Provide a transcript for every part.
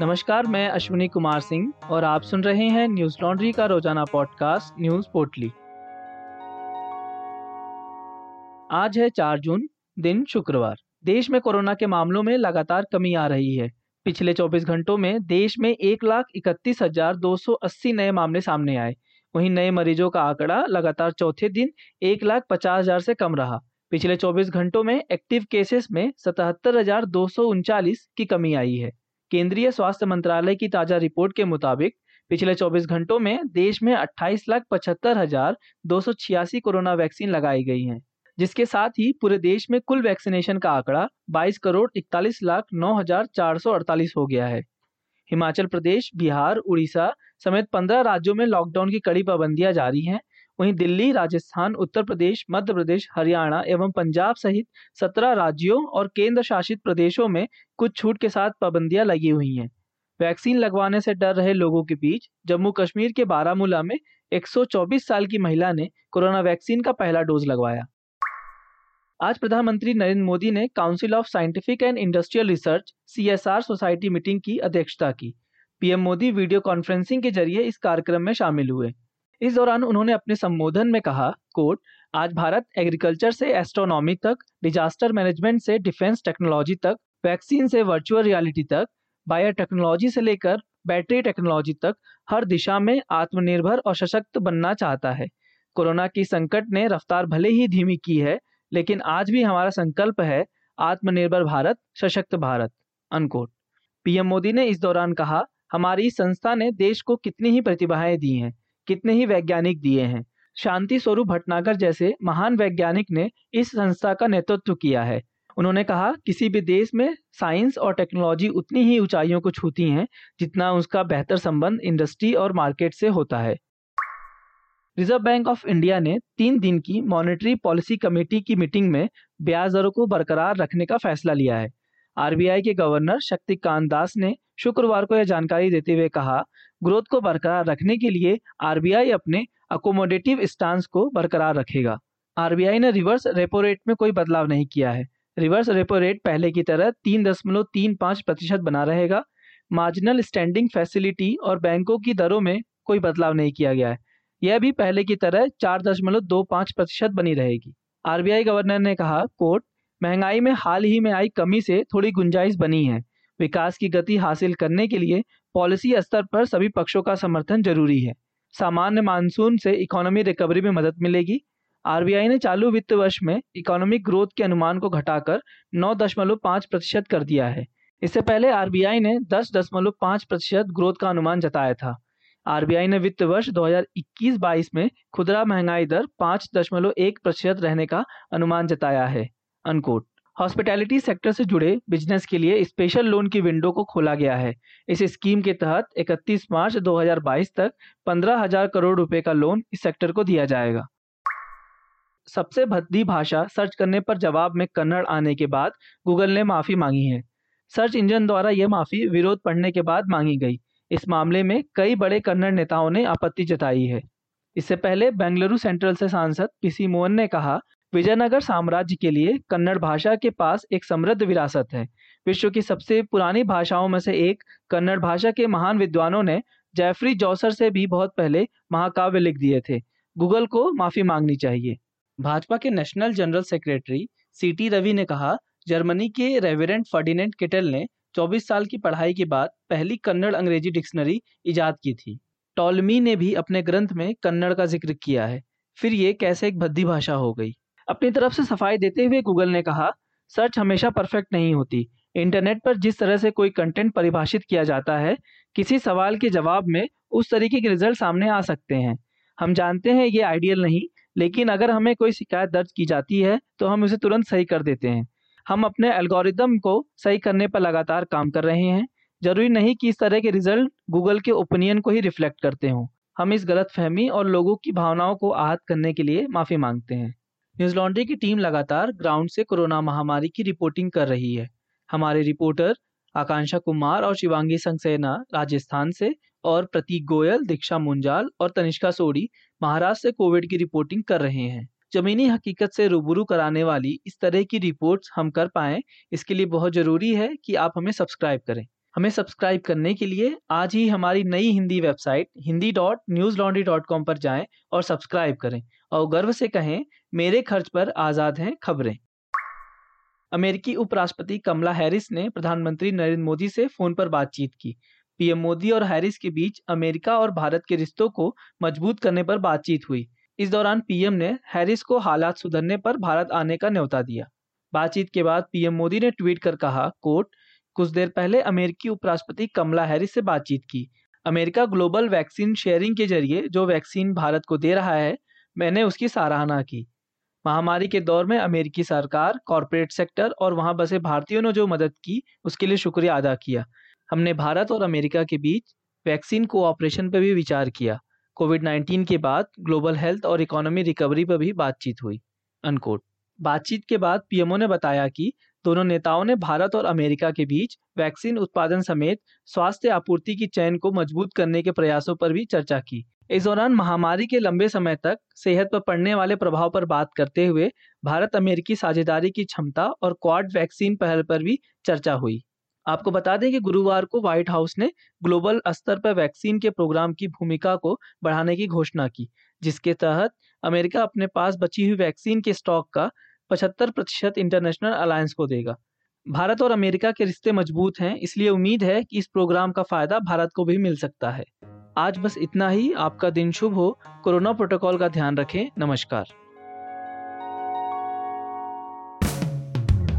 नमस्कार, मैं अश्विनी कुमार सिंह और आप सुन रहे हैं न्यूज़ लॉन्ड्री का रोज़ाना पॉडकास्ट न्यूज़ पोर्टली। आज है 4 जून, दिन शुक्रवार। देश में कोरोना के मामलों में लगातार कमी आ रही है। पिछले 24 घंटों में देश में एक लाख इकतीस हज़ार दो सौ अस्सी नए मामले सामने आए। वहीं नए मरीजों का आंकड़ा लगातार चौथे दिन एक लाख पचास हज़ार से कम रहा। पिछले 24 घंटों में एक्टिव केसेस में सतहत्तर हज़ार दो सौ उनचालीस की कमी आई है। केंद्रीय स्वास्थ्य मंत्रालय की ताज़ा रिपोर्ट के मुताबिक, पिछले 24 घंटों में देश में अट्ठाईस लाख पचहत्तर हज़ार दो सौ छियासी कोरोना वैक्सीन लगाई गई हैं, जिसके साथ ही पूरे देश में कुल वैक्सीनेशन का आंकड़ा 22 करोड़ इकतालीस लाख नौ हज़ार चार सौ अड़तालीस हो गया है। हिमाचल प्रदेश, बिहार, उड़ीसा समेत पंद्रह राज्यों में लॉकडाउन की कड़ी पाबंदियाँ जारी हैं वहीं दिल्ली, राजस्थान, उत्तर प्रदेश, मध्य प्रदेश, हरियाणा एवं पंजाब सहित सत्रह राज्यों और केंद्र शासित प्रदेशों में कुछ छूट के साथ पाबंदियाँ लगी हुई हैं। वैक्सीन लगवाने से डर रहे लोगों के बीच जम्मू कश्मीर के बारामूला में 124 साल की महिला ने कोरोना वैक्सीन का पहला डोज लगवाया। आज प्रधानमंत्री नरेंद्र मोदी ने council of scientific and industrial research, CSR society meeting की अध्यक्षता की। पीएम मोदी वीडियो कॉन्फ्रेंसिंग के ज़रिए इस कार्यक्रम में शामिल हुए। इस दौरान उन्होंने अपने संबोधन में कहा कोट आज भारत एग्रीकल्चर से, एस्ट्रोनॉमी तक, डिजास्टर मैनेजमेंट से, डिफेंस टेक्नोलॉजी तक, वैक्सीन से, वर्चुअल रियलिटी तक, बायोटेक्नोलॉजी से लेकर, बैटरी टेक्नोलॉजी तक, हर दिशा में आत्मनिर्भर और सशक्त बनना चाहता है। कोरोना की संकट ने रफ्तार भले ही धीमी की है, लेकिन आज भी हमारा संकल्प है, आत्मनिर्भर भारत, सशक्त भारत। अनकोट पीएम मोदी ने इस दौरान कहा, हमारी संस्था ने देश को कितनी ही प्रतिभाएँ दी हैं। कितने ही वैज्ञानिक दिए हैं। शांति स्वरूप भटनागर जैसे महान वैज्ञानिक ने इस संस्था का नेतृत्व किया है। उन्होंने कहा, किसी भी देश में साइंस और टेक्नोलॉजी उतनी ही ऊंचाइयों को छूती हैं, जितना उसका बेहतर संबंध इंडस्ट्री और मार्केट से होता है। रिज़र्व बैंक ऑफ़ इंडिया ने तीन दिन की मॉनेटरी पॉलिसी कमेटी की मीटिंग में ब्याज दरों को बरकरार रखने का फैसला लिया है। आरबीआई के गवर्नर शक्तिकांत दास ने शुक्रवार को यह जानकारी देते हुए कहा, ग्रोथ को बरकरार रखने के लिए आरबीआई अपने अकोमोडेटिव स्टांस को बरकरार रखेगा। आरबीआई ने रिवर्स रेपो रेट में कोई बदलाव नहीं किया है। रिवर्स रेपो रेट पहले की तरह तीन दशमलव तीन पाँच प्रतिशत बना रहेगा। मार्जिनल स्टैंडिंग फैसिलिटी और बैंकों की दरों में कोई बदलाव नहीं किया गया है। यह भी पहले की तरह चार दशमलव दो पाँच प्रतिशत बनी रहेगी। आरबीआई गवर्नर ने कहा, कोर्ट महँगाई में हाल ही में आई कमी से थोड़ी गुंजाइश बनी है। विकास की गति हासिल करने के लिए पॉलिसी स्तर पर सभी पक्षों का समर्थन ज़रूरी है। सामान्य मानसून से इकोनॉमी रिकवरी में मदद मिलेगी। आरबीआई ने चालू वित्त वर्ष में इकोनॉमिक ग्रोथ के अनुमान को घटाकर नौ दशमलव पाँच प्रतिशत कर दिया है। इससे पहले आरबीआई ने दस दशमलव पाँच प्रतिशत ग्रोथ का अनुमान जताया था। आरबीआई ने वित्त वर्ष 2021-22 में खुदरा महँगाई दर पाँच दशमलव एक प्रतिशत रहने का अनुमान जताया है। अनकोट हॉस्पिटैलिटी सेक्टर से जुड़े बिज़नेस के लिए स्पेशल लोन की विंडो को खोला गया है। इस स्कीम के तहत 31 मार्च 2022 तक पंद्रह हज़ार करोड़ रुपए का लोन इस सेक्टर को दिया जाएगा। सबसे भद्दी भाषा सर्च करने पर जवाब में कन्नड़ आने के बाद गूगल ने माफ़ी मांगी है। सर्च इंजन द्वारा यह माफ़ी विरोध पढ़ने के बाद मांगी गई। इस मामले में कई बड़े कन्नड़ नेताओं ने आपत्ति जताई है। इससे पहले बेंगलुरु सेंट्रल से सांसद पीसी मोहन ने कहा विजयनगर साम्राज्य के लिए कन्नड़ भाषा के पास एक समृद्ध विरासत है। विश्व की सबसे पुरानी भाषाओं में से एक कन्नड़ भाषा के महान विद्वानों ने जैफरी जौसर से भी बहुत पहले महाकाव्य लिख दिए थे। गूगल को माफ़ी मांगनी चाहिए। भाजपा के national general secretary C T Ravi ने कहा, जर्मनी के रेवरेंट फर्डिनेंट किटल ने 24 साल की पढ़ाई के बाद पहली कन्नड़ अंग्रेज़ी डिक्शनरी इजाद की थी। टॉलमी ने भी अपने ग्रंथ में कन्नड़ का ज़िक्र किया है। फिर ये कैसे एक भद्दी भाषा हो गई? अपनी तरफ़ से सफ़ाई देते हुए गूगल ने कहा सर्च हमेशा परफेक्ट नहीं होती। इंटरनेट पर जिस तरह से कोई कंटेंट परिभाषित किया जाता है, किसी सवाल के जवाब में उस तरीके के रिज़ल्ट सामने आ सकते हैं। हम जानते हैं ये आइडियल नहीं, लेकिन अगर हमें कोई शिकायत दर्ज की जाती है तो हम उसे तुरंत सही कर देते हैं। हम अपने एल्गोरिदम को सही करने पर लगातार काम कर रहे हैं। ज़रूरी नहीं कि इस तरह के रिज़ल्ट गूगल के ओपिनियन को ही रिफ्लेक्ट करते हों। हम इस गलत फहमी और लोगों की भावनाओं को आहत करने के लिए माफ़ी मांगते हैं। न्यूज़ लॉन्ड्री की टीम लगातार ग्राउंड से कोरोना महामारी की रिपोर्टिंग कर रही है। हमारे रिपोर्टर आकांक्षा कुमार और शिवांगी संसेना राजस्थान से और प्रतीक गोयल, दीक्षा मुंजाल और तनिष्का सोडी महाराष्ट्र से कोविड की रिपोर्टिंग कर रहे हैं। जमीनी हकीकत से रूबरू कराने वाली इस तरह की रिपोर्ट्स हम कर पाएँ, इसके लिए बहुत ज़रूरी है कि आप हमें सब्सक्राइब करें। हमें सब्सक्राइब करने के लिए आज ही हमारी नई Hindi website Hindi dot Newslaundry dot com पर जाएँ और सब्सक्राइब करें और गर्व से कहें, मेरे खर्च पर आज़ाद हैं खबरें। अमेरिकी उपराष्ट्रपति कमला हैरिस ने प्रधानमंत्री नरेंद्र मोदी से फ़ोन पर बातचीत की। पीएम मोदी और हैरिस के बीच अमेरिका और भारत के रिश्तों को मज़बूत करने पर बातचीत हुई। इस दौरान पीएम ने हैरिस को हालात सुधरने पर भारत आने का न्यौता दिया। बातचीत के बाद पीएम मोदी ने ट्वीट कर कहा कोट कुछ देर पहले अमेरिकी उपराष्ट्रपति कमला हैरिस से बातचीत की। अमेरिका ग्लोबल वैक्सीन शेयरिंग के ज़रिए जो वैक्सीन भारत को दे रहा है, मैंने उसकी सराहना की। महामारी के दौर में अमेरिकी सरकार, कॉरपोरेट सेक्टर और वहाँ बसे भारतीयों ने जो मदद की, उसके लिए शुक्रिया अदा किया। हमने भारत और अमेरिका के बीच वैक्सीन कोऑपरेशन पर भी विचार किया। कोविड 19 के बाद ग्लोबल हेल्थ और इकोनॉमी रिकवरी पर भी बातचीत हुई। अनकोट बातचीत के बाद पीएमओ ने बताया कि दोनों नेताओं ने भारत और अमेरिका के बीच वैक्सीन उत्पादन समेत स्वास्थ्य आपूर्ति की चैन को मज़बूत करने के प्रयासों पर भी चर्चा की। इस दौरान महामारी के लंबे समय तक सेहत पर पड़ने वाले प्रभाव पर बात करते हुए भारत अमेरिकी साझेदारी की क्षमता और क्वाड वैक्सीन पहल पर भी चर्चा हुई। आपको बता दें कि गुरुवार को व्हाइट हाउस ने ग्लोबल स्तर पर वैक्सीन के प्रोग्राम की भूमिका को बढ़ाने की घोषणा की, जिसके तहत अमेरिका अपने पास बची हुई वैक्सीन के स्टॉक का पचहत्तर प्रतिशत इंटरनेशनल अलायंस को देगा। भारत और अमेरिका के रिश्ते मज़बूत हैं, इसलिए उम्मीद है कि इस प्रोग्राम का फ़ायदा भारत को भी मिल सकता है। आज बस इतना ही। आपका दिन शुभ हो। कोरोना प्रोटोकॉल का ध्यान रखें। नमस्कार।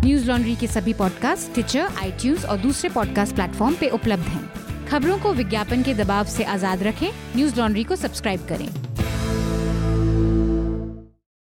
न्यूज़ लॉन्ड्री के सभी पॉडकास्ट ट्विटर आई और दूसरे पॉडकास्ट प्लेटफॉर्म पे उपलब्ध हैं। खबरों को विज्ञापन के दबाव से आज़ाद रखें। न्यूज़ लॉन्ड्री को सब्सक्राइब करें।